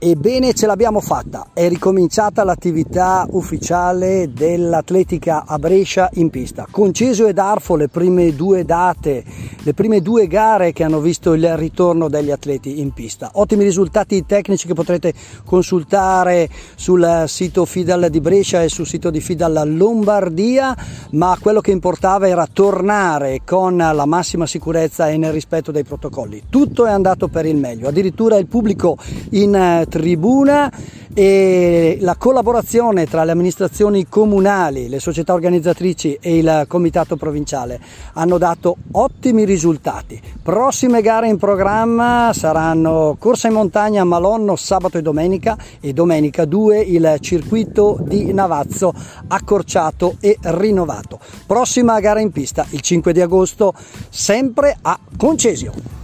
Ebbene ce l'abbiamo fatta, è ricominciata l'attività ufficiale dell'atletica a Brescia in pista. Concesio ed Arfo le prime due date, le prime due gare che hanno visto il ritorno degli atleti in pista. Ottimi risultati tecnici che potrete consultare sul sito Fidal di Brescia e sul sito di Fidal Lombardia, ma quello che importava era tornare con la massima sicurezza e nel rispetto dei protocolli. Tutto è andato per il meglio, addirittura il pubblico in tribuna e la collaborazione tra le amministrazioni comunali, le società organizzatrici e il comitato provinciale hanno dato ottimi risultati. Prossime gare in programma saranno corsa in montagna a Malonno sabato e domenica e domenica 2 il circuito di Navazzo accorciato e rinnovato. Prossima gara in pista il 5 di agosto sempre a Concesio.